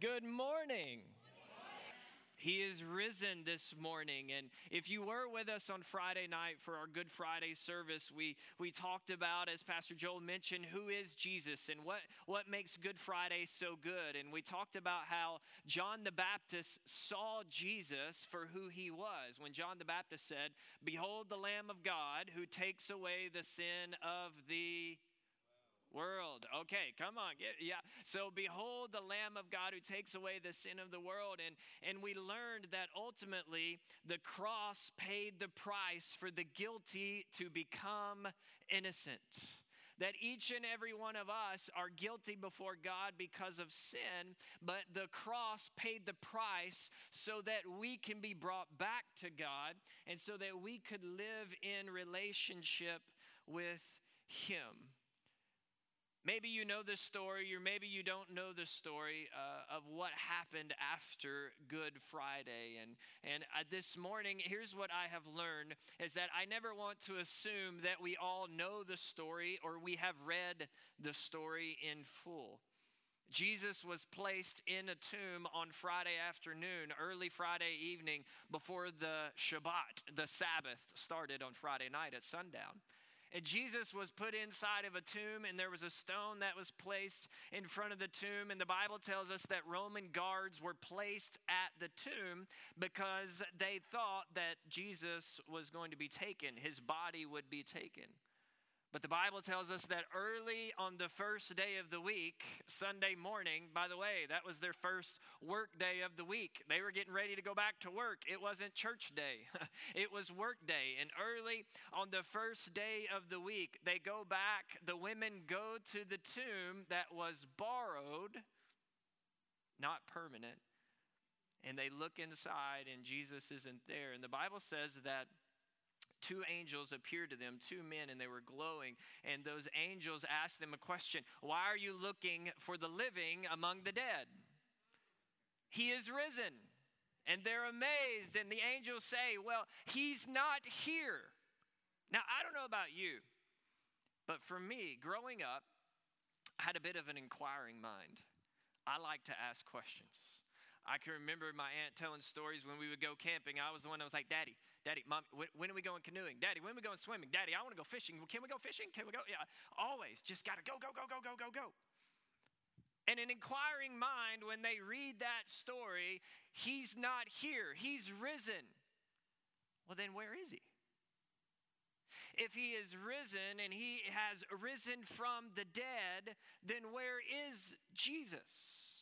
Good morning. He is risen this morning. And if you were with us on Friday night for our Good Friday service, we, we talked about, as Pastor Joel mentioned, who is Jesus and what, what makes Good Friday so good. And we talked about how John the Baptist saw Jesus for who he was. When John the Baptist said, Behold the Lamb of God who takes away the sin of the world. Okay, come on. Get, yeah. So behold the lamb of God who takes away the sin of the world and and we learned that ultimately the cross paid the price for the guilty to become innocent. That each and every one of us are guilty before God because of sin, but the cross paid the price so that we can be brought back to God and so that we could live in relationship with Him. Maybe you know this story, or maybe you don't know the story uh, of what happened after Good Friday. And, and uh, this morning, here's what I have learned is that I never want to assume that we all know the story or we have read the story in full. Jesus was placed in a tomb on Friday afternoon, early Friday evening, before the Shabbat, the Sabbath, started on Friday night at sundown. And Jesus was put inside of a tomb, and there was a stone that was placed in front of the tomb. And the Bible tells us that Roman guards were placed at the tomb because they thought that Jesus was going to be taken, his body would be taken. But the Bible tells us that early on the first day of the week, Sunday morning, by the way, that was their first work day of the week. They were getting ready to go back to work. It wasn't church day, it was work day. And early on the first day of the week, they go back. The women go to the tomb that was borrowed, not permanent. And they look inside, and Jesus isn't there. And the Bible says that two angels appeared to them, two men, and they were glowing. And those angels asked them a question Why are you looking for the living among the dead? He is risen. And they're amazed. And the angels say, Well, he's not here. Now, I don't know about you, but for me, growing up, I had a bit of an inquiring mind. I like to ask questions. I can remember my aunt telling stories when we would go camping. I was the one that was like, Daddy, Daddy, Mom, when are we going canoeing? Daddy, when are we going swimming? Daddy, I want to go fishing. Can we go fishing? Can we go? Yeah, always just got to go, go, go, go, go, go, go. And an inquiring mind, when they read that story, he's not here, he's risen. Well, then where is he? If he is risen and he has risen from the dead, then where is Jesus?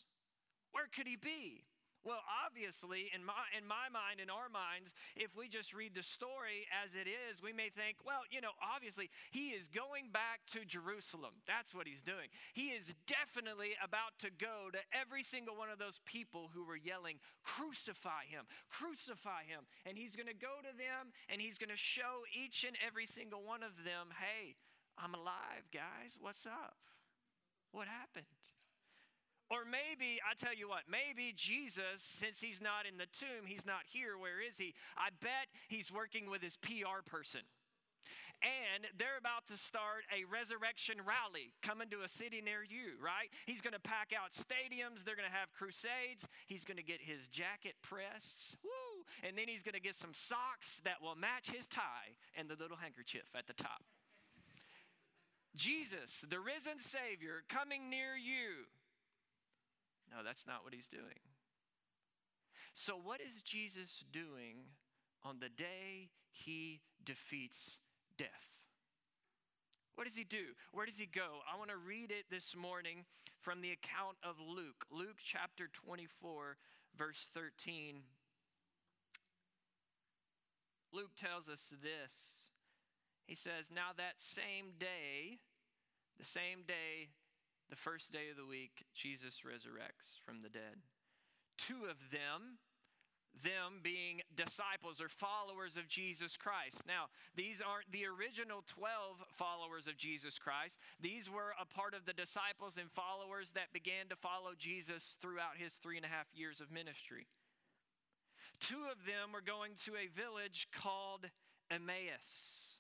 Where could he be? Well, obviously, in my, in my mind, in our minds, if we just read the story as it is, we may think, well, you know, obviously, he is going back to Jerusalem. That's what he's doing. He is definitely about to go to every single one of those people who were yelling, crucify him, crucify him. And he's going to go to them and he's going to show each and every single one of them, hey, I'm alive, guys. What's up? What happened? Or maybe, I tell you what, maybe Jesus, since he's not in the tomb, he's not here, where is he? I bet he's working with his PR person. And they're about to start a resurrection rally coming to a city near you, right? He's going to pack out stadiums. They're going to have crusades. He's going to get his jacket pressed. Woo! And then he's going to get some socks that will match his tie and the little handkerchief at the top. Jesus, the risen Savior, coming near you. No, that's not what he's doing. So, what is Jesus doing on the day he defeats death? What does he do? Where does he go? I want to read it this morning from the account of Luke. Luke chapter 24, verse 13. Luke tells us this. He says, Now that same day, the same day the first day of the week, Jesus resurrects from the dead. Two of them, them being disciples or followers of Jesus Christ. Now, these aren't the original 12 followers of Jesus Christ. These were a part of the disciples and followers that began to follow Jesus throughout his three and a half years of ministry. Two of them were going to a village called Emmaus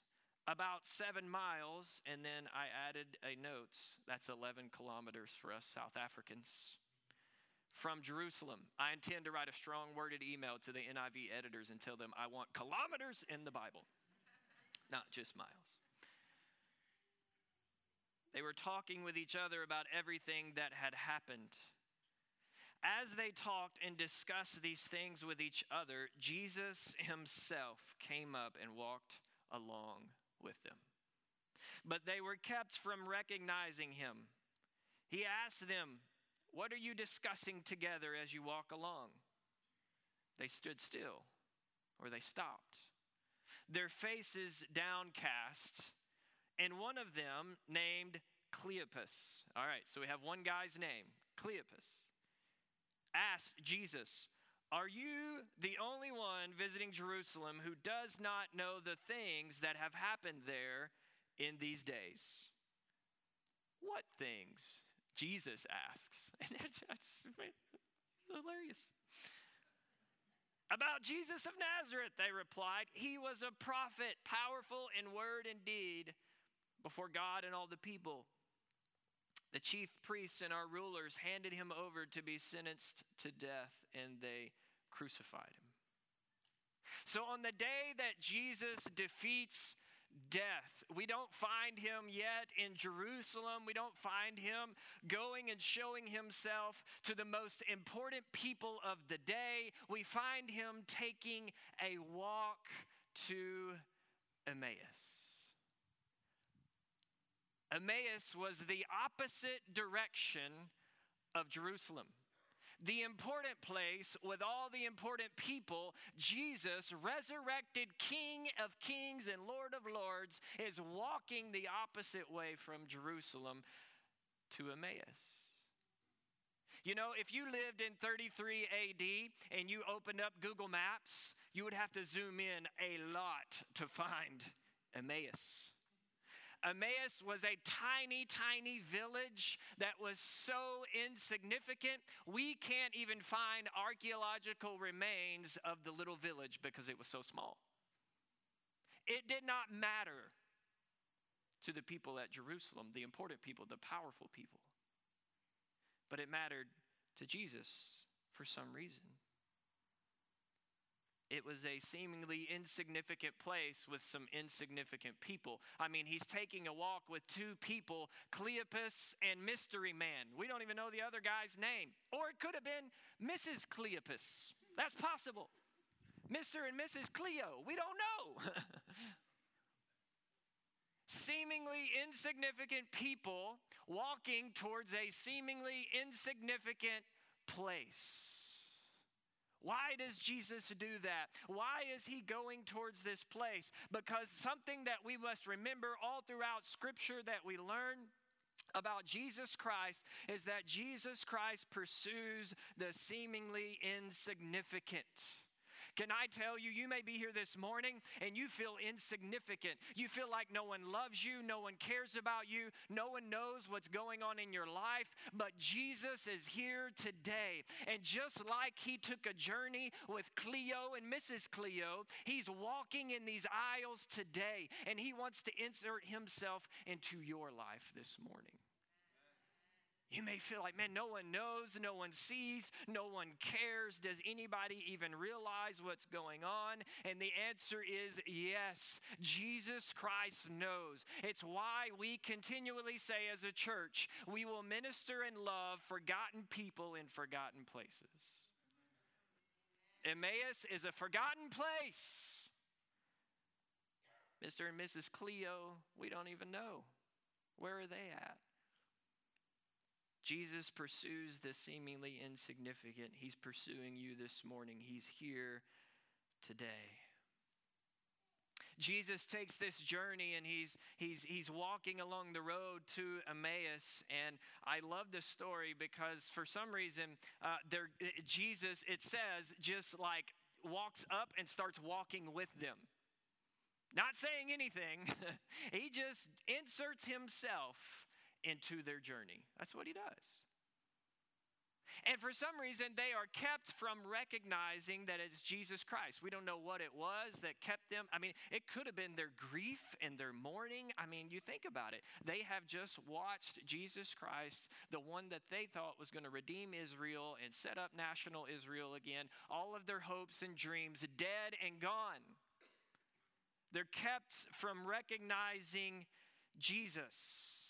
about seven miles, and then I added a note. That's 11 kilometers for us South Africans. from Jerusalem. I intend to write a strong worded email to the NIV editors and tell them I want kilometers in the Bible, not just miles. They were talking with each other about everything that had happened. As they talked and discussed these things with each other, Jesus himself came up and walked along with them. But they were kept from recognizing him. He asked them, What are you discussing together as you walk along? They stood still, or they stopped, their faces downcast. And one of them, named Cleopas, all right, so we have one guy's name, Cleopas, asked Jesus, Are you the only one visiting Jerusalem who does not know the things that have happened there in these days? What things? Jesus asks. And that's hilarious. About Jesus of Nazareth, they replied. He was a prophet, powerful in word and deed before God and all the people. The chief priests and our rulers handed him over to be sentenced to death, and they crucified him. So, on the day that Jesus defeats death. We don't find him yet in Jerusalem. We don't find him going and showing himself to the most important people of the day. We find him taking a walk to Emmaus. Emmaus was the opposite direction of Jerusalem the important place with all the important people, Jesus, resurrected King of kings and Lord of lords, is walking the opposite way from Jerusalem to Emmaus. You know, if you lived in 33 AD and you opened up Google Maps, you would have to zoom in a lot to find Emmaus. Emmaus was a tiny, tiny village that was so insignificant, we can't even find archaeological remains of the little village because it was so small. It did not matter to the people at Jerusalem, the important people, the powerful people, but it mattered to Jesus for some reason. It was a seemingly insignificant place with some insignificant people. I mean, he's taking a walk with two people, Cleopas and Mystery Man. We don't even know the other guy's name. Or it could have been Mrs. Cleopas. That's possible. Mr. and Mrs. Cleo. We don't know. seemingly insignificant people walking towards a seemingly insignificant place. Why does Jesus do that? Why is he going towards this place? Because something that we must remember all throughout Scripture that we learn about Jesus Christ is that Jesus Christ pursues the seemingly insignificant. Can I tell you, you may be here this morning and you feel insignificant. You feel like no one loves you, no one cares about you, no one knows what's going on in your life, but Jesus is here today. And just like he took a journey with Cleo and Mrs. Cleo, he's walking in these aisles today and he wants to insert himself into your life this morning. You may feel like, man, no one knows, no one sees, no one cares. Does anybody even realize what's going on? And the answer is yes. Jesus Christ knows. It's why we continually say as a church, we will minister and love forgotten people in forgotten places. Emmaus is a forgotten place. Mr. and Mrs. Cleo, we don't even know. Where are they at? Jesus pursues the seemingly insignificant. He's pursuing you this morning. He's here today. Jesus takes this journey and he's, he's, he's walking along the road to Emmaus. And I love this story because for some reason, uh, there, Jesus, it says, just like walks up and starts walking with them. Not saying anything, he just inserts himself into their journey. That's what he does. And for some reason, they are kept from recognizing that it's Jesus Christ. We don't know what it was that kept them. I mean, it could have been their grief and their mourning. I mean, you think about it. They have just watched Jesus Christ, the one that they thought was going to redeem Israel and set up national Israel again, all of their hopes and dreams dead and gone. They're kept from recognizing Jesus.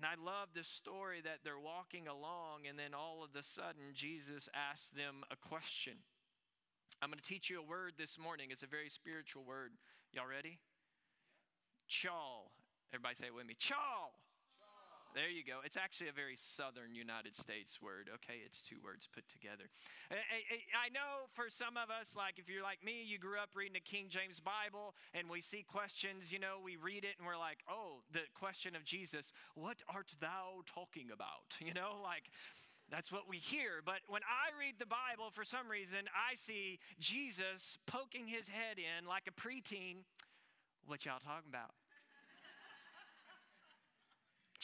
And I love the story that they're walking along, and then all of a sudden, Jesus asks them a question. I'm going to teach you a word this morning. It's a very spiritual word. Y'all ready? Chal. Everybody say it with me. Chal. There you go. It's actually a very southern United States word, okay? It's two words put together. I know for some of us, like if you're like me, you grew up reading the King James Bible and we see questions, you know, we read it and we're like, oh, the question of Jesus, what art thou talking about? You know, like, that's what we hear. But when I read the Bible, for some reason, I see Jesus poking his head in like a preteen. What y'all talking about?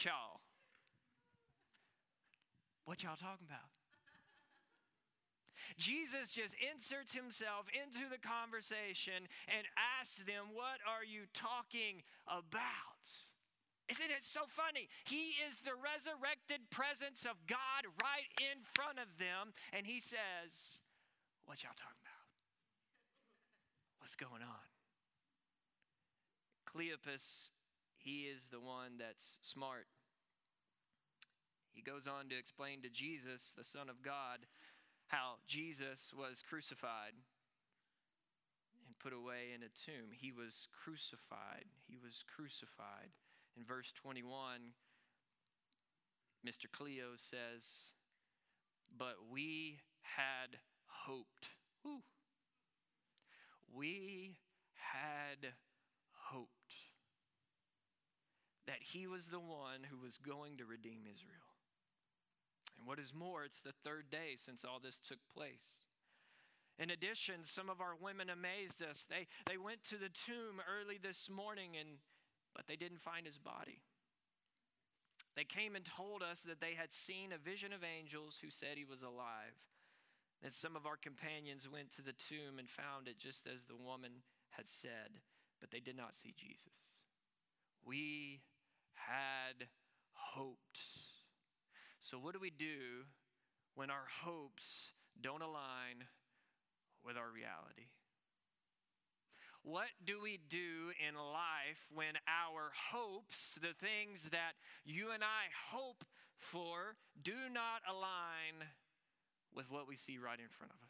Y'all. What y'all talking about? Jesus just inserts himself into the conversation and asks them, What are you talking about? Isn't it so funny? He is the resurrected presence of God right in front of them, and he says, What y'all talking about? What's going on? Cleopas he is the one that's smart. He goes on to explain to Jesus, the Son of God, how Jesus was crucified and put away in a tomb. He was crucified. He was crucified. In verse 21, Mr. Cleo says, But we had hoped. We had hoped that he was the one who was going to redeem Israel. And what is more, it's the third day since all this took place. In addition, some of our women amazed us. They, they went to the tomb early this morning, and, but they didn't find his body. They came and told us that they had seen a vision of angels who said he was alive. That some of our companions went to the tomb and found it just as the woman had said, but they did not see Jesus. We had hoped. So, what do we do when our hopes don't align with our reality? What do we do in life when our hopes, the things that you and I hope for, do not align with what we see right in front of us?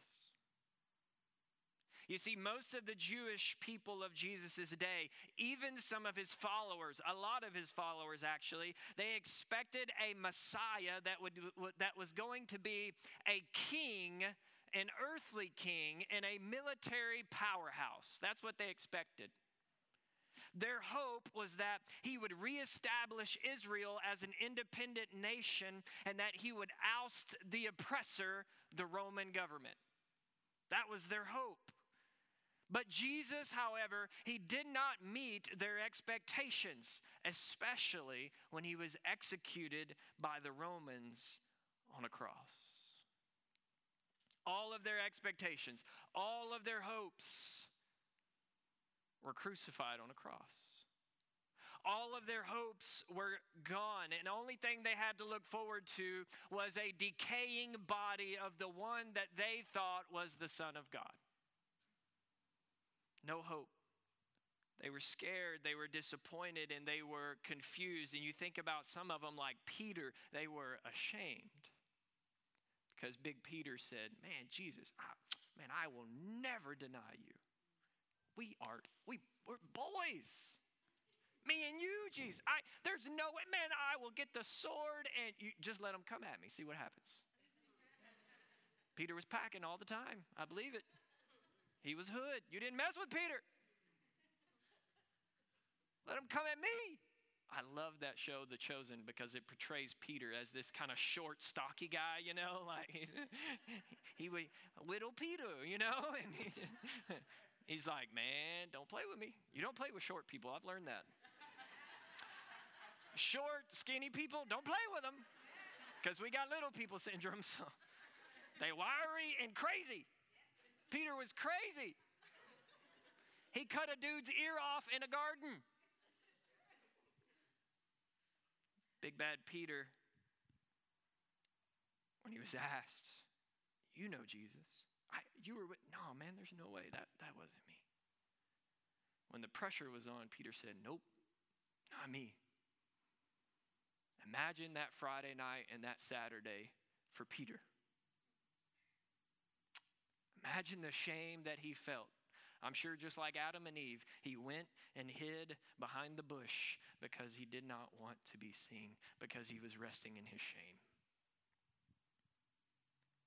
You see, most of the Jewish people of Jesus' day, even some of his followers, a lot of his followers actually, they expected a Messiah that, would, that was going to be a king, an earthly king, and a military powerhouse. That's what they expected. Their hope was that he would reestablish Israel as an independent nation and that he would oust the oppressor, the Roman government. That was their hope. But Jesus, however, he did not meet their expectations, especially when he was executed by the Romans on a cross. All of their expectations, all of their hopes were crucified on a cross. All of their hopes were gone, and the only thing they had to look forward to was a decaying body of the one that they thought was the Son of God no hope. They were scared, they were disappointed, and they were confused. And you think about some of them, like Peter, they were ashamed. Because Big Peter said, Man, Jesus, I, man, I will never deny you. We are, we, we're boys. Me and you, Jesus. I, there's no way, man, I will get the sword and you just let them come at me. See what happens. Peter was packing all the time. I believe it. He was hood. You didn't mess with Peter. Let him come at me. I love that show, The Chosen, because it portrays Peter as this kind of short, stocky guy, you know, like he would little Peter, you know, and he, he's like, man, don't play with me. You don't play with short people. I've learned that. short, skinny people, don't play with them because we got little people syndrome, so they wiry and crazy. Peter was crazy. He cut a dude's ear off in a garden. Big bad Peter, when he was asked, You know Jesus. I, you were with, no, man, there's no way. That, that wasn't me. When the pressure was on, Peter said, Nope, not me. Imagine that Friday night and that Saturday for Peter. Imagine the shame that he felt. I'm sure just like Adam and Eve, he went and hid behind the bush because he did not want to be seen, because he was resting in his shame.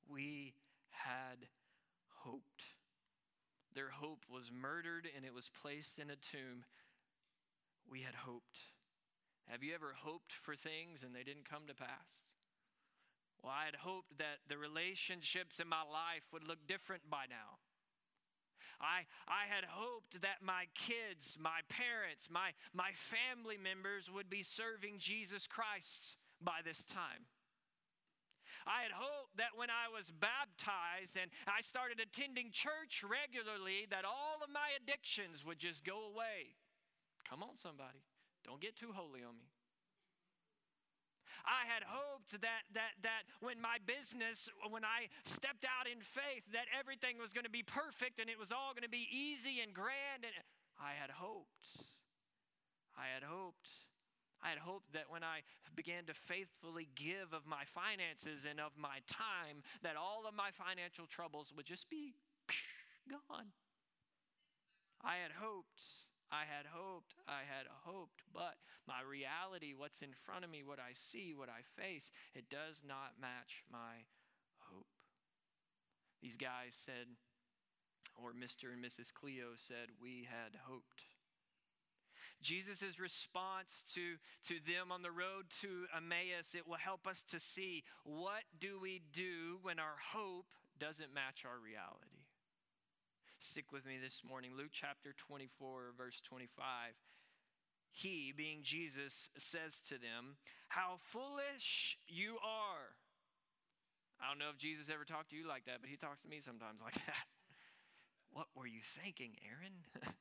We had hoped. Their hope was murdered and it was placed in a tomb. We had hoped. Have you ever hoped for things and they didn't come to pass? Well, I had hoped that the relationships in my life would look different by now. I, I had hoped that my kids, my parents, my, my family members would be serving Jesus Christ by this time. I had hoped that when I was baptized and I started attending church regularly, that all of my addictions would just go away. Come on, somebody. Don't get too holy on me. I had hoped that that that when my business, when I stepped out in faith, that everything was going to be perfect and it was all going to be easy and grand. And I had hoped. I had hoped I had hoped that when I began to faithfully give of my finances and of my time, that all of my financial troubles would just be gone. I had hoped, I had hoped, I had hoped, but my reality, what's in front of me, what I see, what I face, it does not match my hope. These guys said, or Mr. and Mrs. Cleo said, we had hoped. Jesus' response to, to them on the road to Emmaus, it will help us to see what do we do when our hope doesn't match our reality. Stick with me this morning. Luke chapter 24, verse 25. He, being Jesus, says to them, How foolish you are. I don't know if Jesus ever talked to you like that, but he talks to me sometimes like that. What were you thinking, Aaron?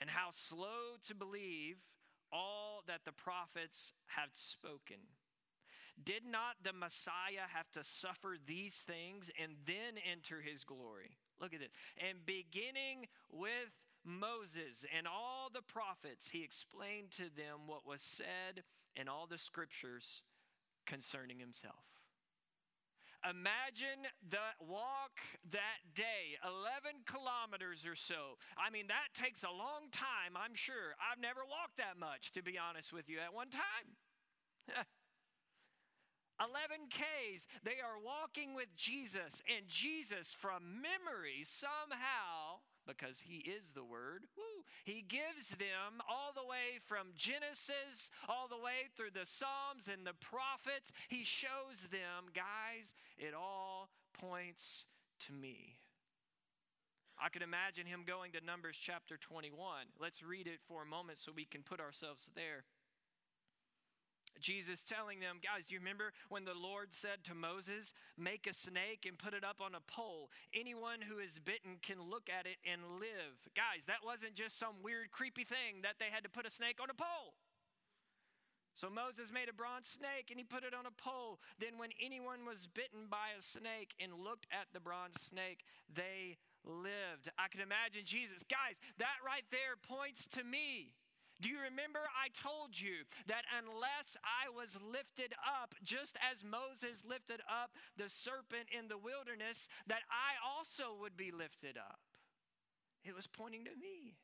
and how slow to believe all that the prophets have spoken. Did not the Messiah have to suffer these things and then enter his glory? Look at it. And beginning with Moses and all the prophets, he explained to them what was said in all the scriptures concerning himself. Imagine the walk that day, 11 kilometers or so. I mean, that takes a long time, I'm sure. I've never walked that much, to be honest with you, at one time. 11 Ks. They are walking with Jesus, and Jesus, from memory, somehow because he is the word. Woo. He gives them all the way from Genesis, all the way through the Psalms and the prophets. He shows them, guys, it all points to me. I could imagine him going to Numbers chapter 21. Let's read it for a moment so we can put ourselves there. Jesus telling them, guys, do you remember when the Lord said to Moses, Make a snake and put it up on a pole? Anyone who is bitten can look at it and live. Guys, that wasn't just some weird, creepy thing that they had to put a snake on a pole. So Moses made a bronze snake and he put it on a pole. Then, when anyone was bitten by a snake and looked at the bronze snake, they lived. I can imagine Jesus. Guys, that right there points to me. Do you remember I told you that unless I was lifted up, just as Moses lifted up the serpent in the wilderness, that I also would be lifted up? It was pointing to me.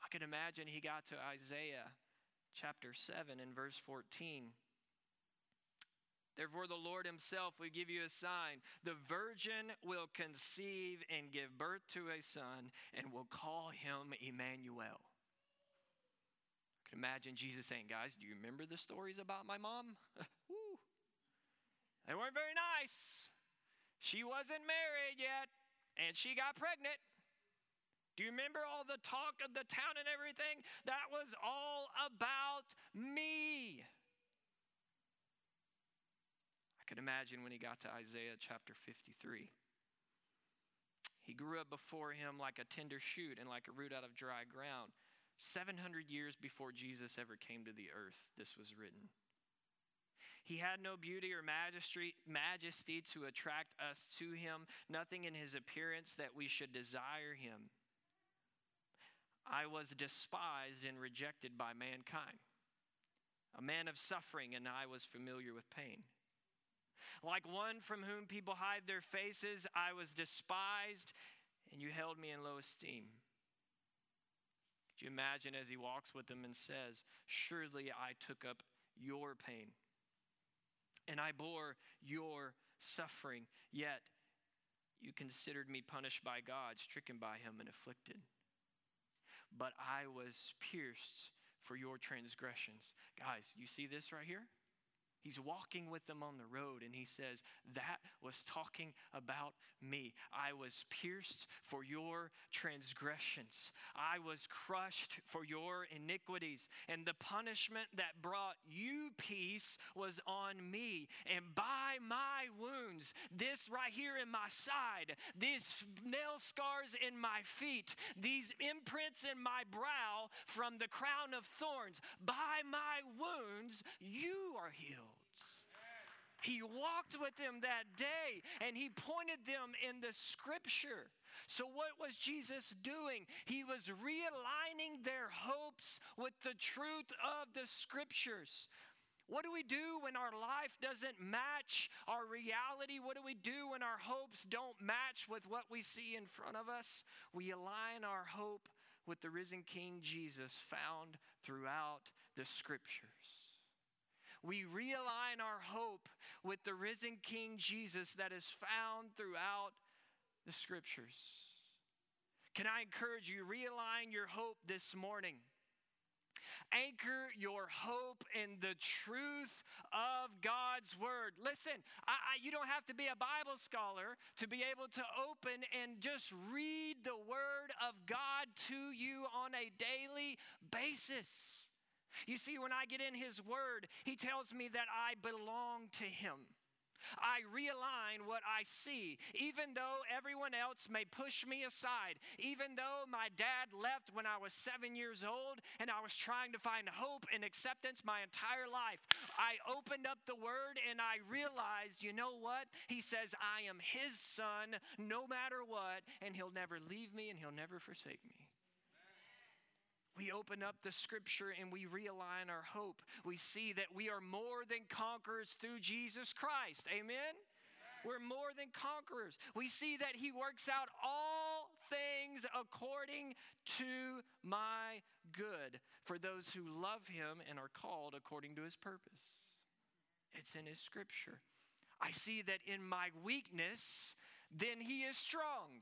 I can imagine he got to Isaiah chapter 7 and verse 14. Therefore, the Lord Himself will give you a sign. The virgin will conceive and give birth to a son, and will call him Emmanuel imagine Jesus saying, Guys, do you remember the stories about my mom? Woo. They weren't very nice. She wasn't married yet, and she got pregnant. Do you remember all the talk of the town and everything? That was all about me. I could imagine when he got to Isaiah chapter 53. He grew up before him like a tender shoot and like a root out of dry ground. 700 years before Jesus ever came to the earth, this was written. He had no beauty or majesty, majesty to attract us to him, nothing in his appearance that we should desire him. I was despised and rejected by mankind, a man of suffering, and I was familiar with pain. Like one from whom people hide their faces, I was despised, and you held me in low esteem. Could you imagine as he walks with them and says, Surely I took up your pain, and I bore your suffering, yet you considered me punished by God, stricken by him, and afflicted. But I was pierced for your transgressions. Guys, you see this right here? He's walking with them on the road and he says, That was talking about me. I was pierced for your transgressions, I was crushed for your iniquities. And the punishment that brought you peace was on me. And by my wounds, this right here in my side, these nail scars in my feet, these imprints in my brow from the crown of thorns, by my wounds, you are healed. He walked with them that day and he pointed them in the scripture. So, what was Jesus doing? He was realigning their hopes with the truth of the scriptures. What do we do when our life doesn't match our reality? What do we do when our hopes don't match with what we see in front of us? We align our hope with the risen King Jesus found throughout the scriptures we realign our hope with the risen King Jesus that is found throughout the scriptures. Can I encourage you, realign your hope this morning? Anchor your hope in the truth of God's word. Listen, I, I, you don't have to be a Bible scholar to be able to open and just read the word of God to you on a daily basis. You see, when I get in His Word, He tells me that I belong to Him. I realign what I see, even though everyone else may push me aside, even though my dad left when I was seven years old and I was trying to find hope and acceptance my entire life. I opened up the word and I realized, you know what? He says, I am his son no matter what, and he'll never leave me and he'll never forsake me open up the scripture and we realign our hope. We see that we are more than conquerors through Jesus Christ. Amen? We're more than conquerors. We see that He works out all things according to my good for those who love Him and are called according to His purpose. It's in His scripture. I see that in my weakness, then He is strong.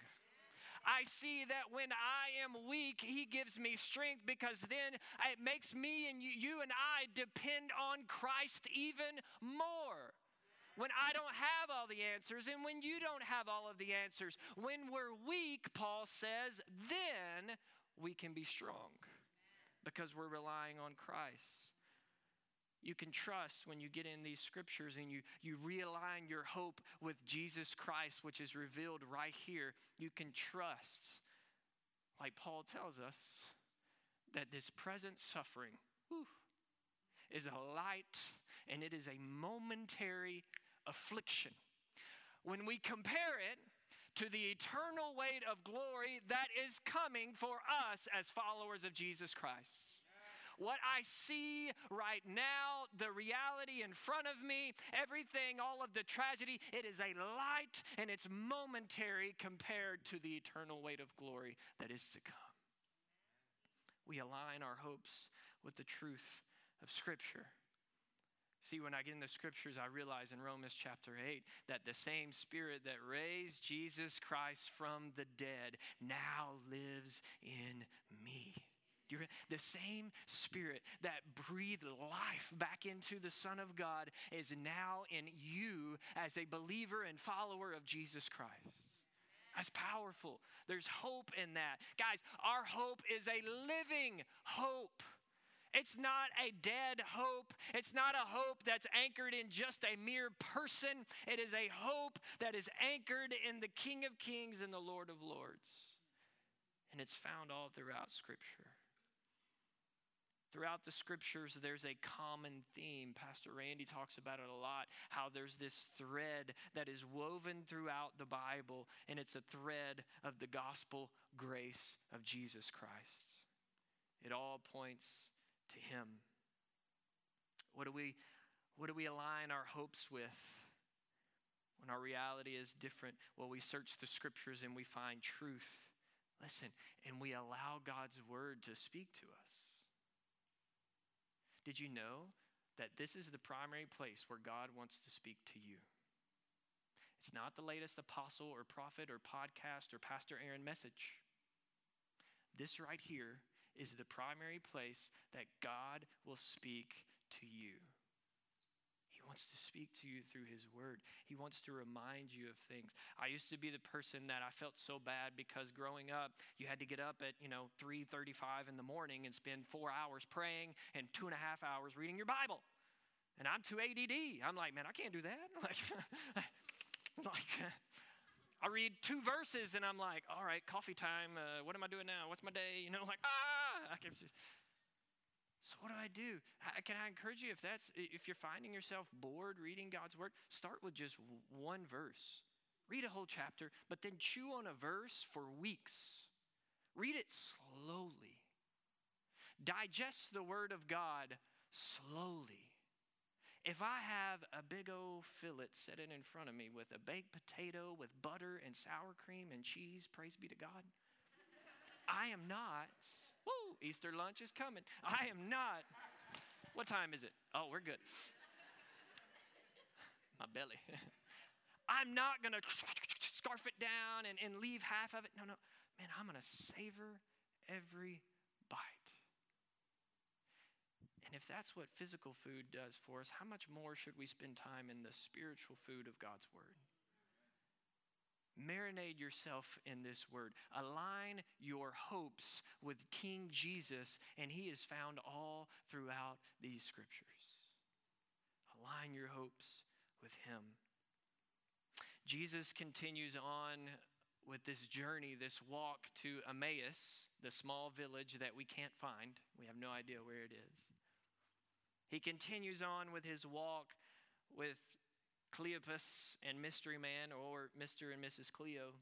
I see that when I am weak, He gives me strength because then it makes me and you, and I depend on Christ even more when I don't have all the answers and when you don't have all of the answers. When we're weak, Paul says, then we can be strong because we're relying on Christ. You can trust when you get in these scriptures and you, you realign your hope with Jesus Christ, which is revealed right here. You can trust, like Paul tells us, that this present suffering whew, is a light and it is a momentary affliction. When we compare it to the eternal weight of glory that is coming for us as followers of Jesus Christ what I see right now, the reality in front of me, everything, all of the tragedy, it is a light and it's momentary compared to the eternal weight of glory that is to come. We align our hopes with the truth of Scripture. See, when I get in the scriptures, I realize in Romans chapter 8 that the same Spirit that raised Jesus Christ from the dead now lives in me. The same spirit that breathed life back into the Son of God is now in you as a believer and follower of Jesus Christ. That's powerful. There's hope in that. Guys, our hope is a living hope. It's not a dead hope. It's not a hope that's anchored in just a mere person. It is a hope that is anchored in the King of Kings and the Lord of Lords. And it's found all throughout Scripture. Throughout the scriptures, there's a common theme. Pastor Randy talks about it a lot how there's this thread that is woven throughout the Bible, and it's a thread of the gospel grace of Jesus Christ. It all points to Him. What do we, what do we align our hopes with? When our reality is different, well, we search the scriptures and we find truth. Listen, and we allow God's word to speak to us. Did you know that this is the primary place where God wants to speak to you? It's not the latest apostle or prophet or podcast or Pastor Aaron message. This right here is the primary place that God will speak to you wants to speak to you through his word. He wants to remind you of things. I used to be the person that I felt so bad because growing up, you had to get up at, you know, 3:35 in the morning and spend 4 hours praying and two and a half hours reading your Bible. And I'm too ADD. I'm like, man, I can't do that. Like, like I read two verses and I'm like, all right, coffee time. Uh, what am I doing now? What's my day? You know, like, ah, I can just so what do I do? Can I encourage you if that's if you're finding yourself bored reading God's word, start with just one verse. Read a whole chapter, but then chew on a verse for weeks. Read it slowly. Digest the word of God slowly. If I have a big old fillet sitting in front of me with a baked potato with butter and sour cream and cheese, praise be to God, I am not Woo, Easter lunch is coming. I am not. What time is it? Oh, we're good. My belly. I'm not going to scarf it down and, and leave half of it. No, no. Man, I'm going to savor every bite. And if that's what physical food does for us, how much more should we spend time in the spiritual food of God's Word? Marinate yourself in this word. Align your hopes with King Jesus, and he is found all throughout these scriptures. Align your hopes with him. Jesus continues on with this journey, this walk to Emmaus, the small village that we can't find. We have no idea where it is. He continues on with his walk with Cleopas and Mystery Man, or Mr. and Mrs. Cleo.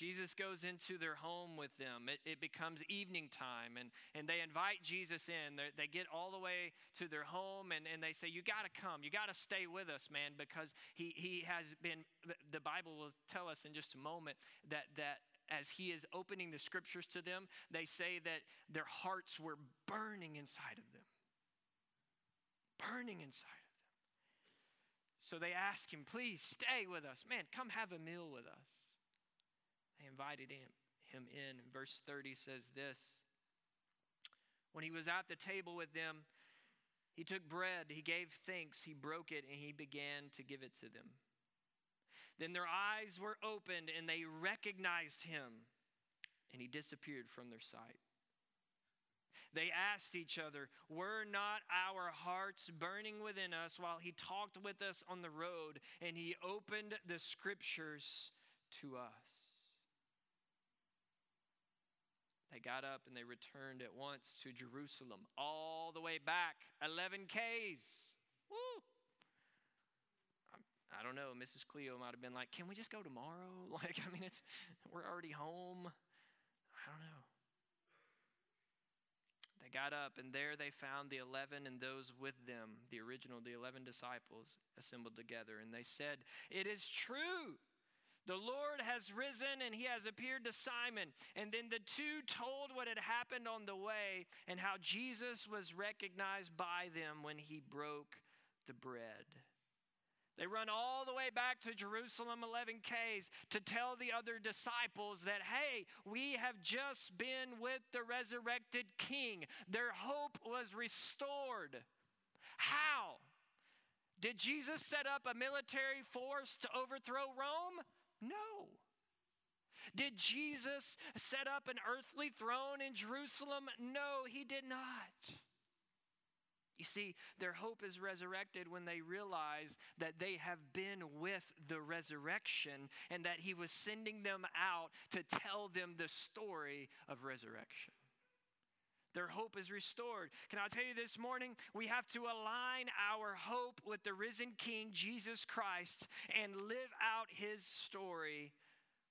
Jesus goes into their home with them. It, it, becomes evening time, and, and they invite Jesus in. They're, they get all the way to their home, and, and they say, You got to come. You got to stay with us, man, because he, he has been, the Bible will tell us in just a moment that, that as he is opening the scriptures to them, they say that their hearts were burning inside of them burning inside of them. So they ask him, Please stay with us. Man, come have a meal with us. They invited him, him in. Verse 30 says this When he was at the table with them, he took bread, he gave thanks, he broke it, and he began to give it to them. Then their eyes were opened and they recognized him, and he disappeared from their sight. They asked each other, Were not our hearts burning within us while he talked with us on the road and he opened the scriptures to us? They got up and they returned at once to Jerusalem, all the way back, 11 Ks. Woo! I don't know. Mrs. Cleo might have been like, "Can we just go tomorrow?" Like, I mean, it's we're already home. I don't know got up, and there they found the eleven and those with them, the original, the eleven disciples, assembled together. And they said, It is true. The Lord has risen and he has appeared to Simon. And then the two told what had happened on the way and how Jesus was recognized by them when he broke the bread. They run all the way back to Jerusalem 11 Ks to tell the other disciples that, hey, we have just been with the resurrected king. Their hope was restored. How? Did Jesus set up a military force to overthrow Rome? No. Did Jesus set up an earthly throne in Jerusalem? No, he did not. You see, their hope is resurrected when they realize that they have been with the resurrection and that He was sending them out to tell them the story of resurrection. Their hope is restored. Can I tell you this morning? We have to align our hope with the risen King, Jesus Christ, and live out His story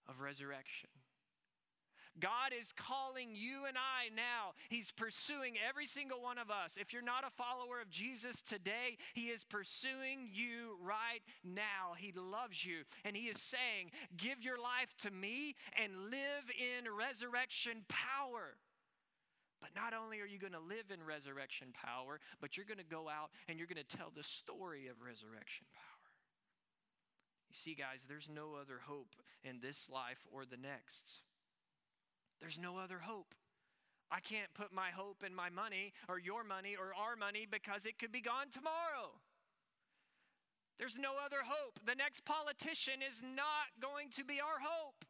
of resurrection. God is calling you and I now. He's pursuing every single one of us. If you're not a follower of Jesus today, He is pursuing you right now. He loves you. And He is saying, Give your life to me and live in resurrection power. But not only are you going to live in resurrection power, but you're going to go out and you're going to tell the story of resurrection power. You see, guys, there's no other hope in this life or the next. There's no other hope. I can't put my hope in my money or your money or our money because it could be gone tomorrow. There's no other hope. The next politician is not going to be our hope.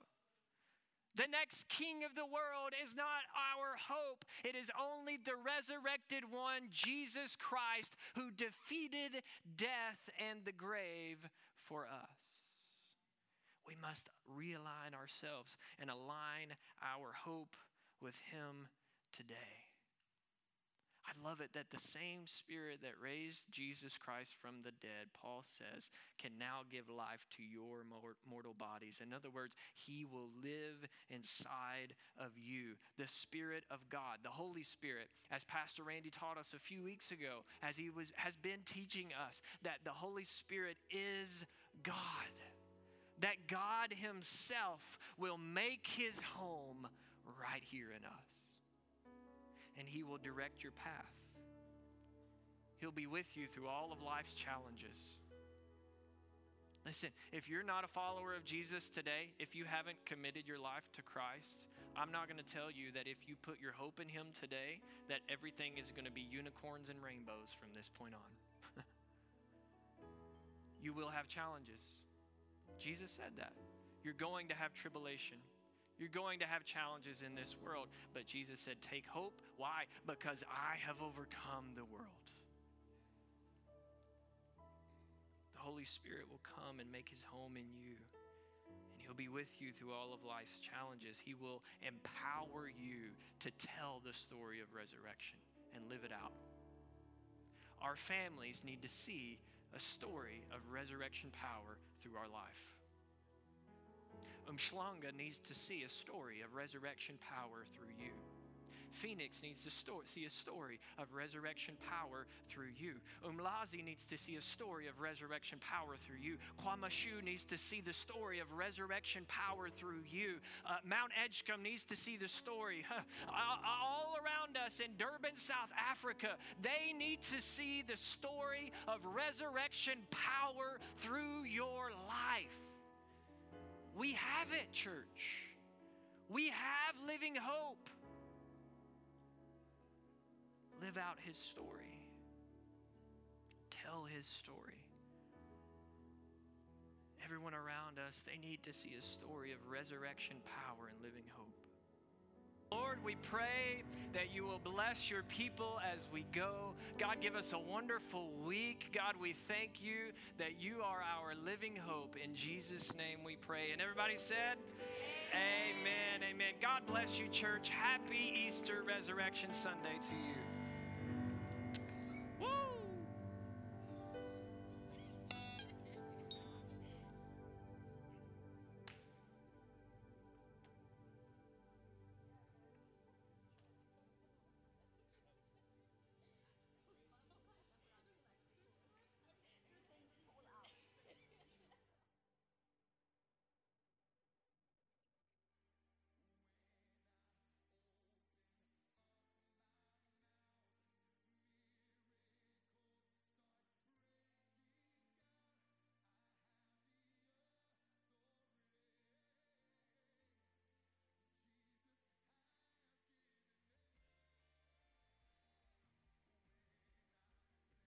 The next king of the world is not our hope. It is only the resurrected one, Jesus Christ, who defeated death and the grave for us we must realign ourselves and align our hope with Him today. I love it that the same Spirit that raised Jesus Christ from the dead, Paul says, can now give life to your mortal bodies. In other words, He will live inside of you. The Spirit of God, the Holy Spirit, as Pastor Randy taught us a few weeks ago, as he was, has been teaching us that the Holy Spirit is God that God Himself will make His home right here in us. And He will direct your path. He'll be with you through all of life's challenges. Listen, if you're not a follower of Jesus today, if you haven't committed your life to Christ, I'm not going to tell you that if you put your hope in Him today, that everything is going to be unicorns and rainbows from this point on. you will have challenges. Jesus said that. You're going to have tribulation. You're going to have challenges in this world. But Jesus said, Take hope. Why? Because I have overcome the world. The Holy Spirit will come and make his home in you. And he'll be with you through all of life's challenges. He will empower you to tell the story of resurrection and live it out. Our families need to see a story of resurrection power through our life. Umhlanga needs to see a story of resurrection power through you. Phoenix needs to sto- see a story of resurrection power through you. Umlazi needs to see a story of resurrection power through you. Kwamashu needs to see the story of resurrection power through you. Uh, Mount Edgecombe needs to see the story. Huh, all around us in Durban, South Africa, they need to see the story of resurrection power through your life. We have it, church. We have living hope live out his story, tell his story. Everyone around us, they need to see a story of resurrection power and living hope. Lord, we pray that you will bless your people as we go. God, give us a wonderful week. God, we thank you that you are our living hope. In Jesus' name we pray. And everybody said, Amen. Amen. God bless you, church. Happy Easter Resurrection Sunday to you.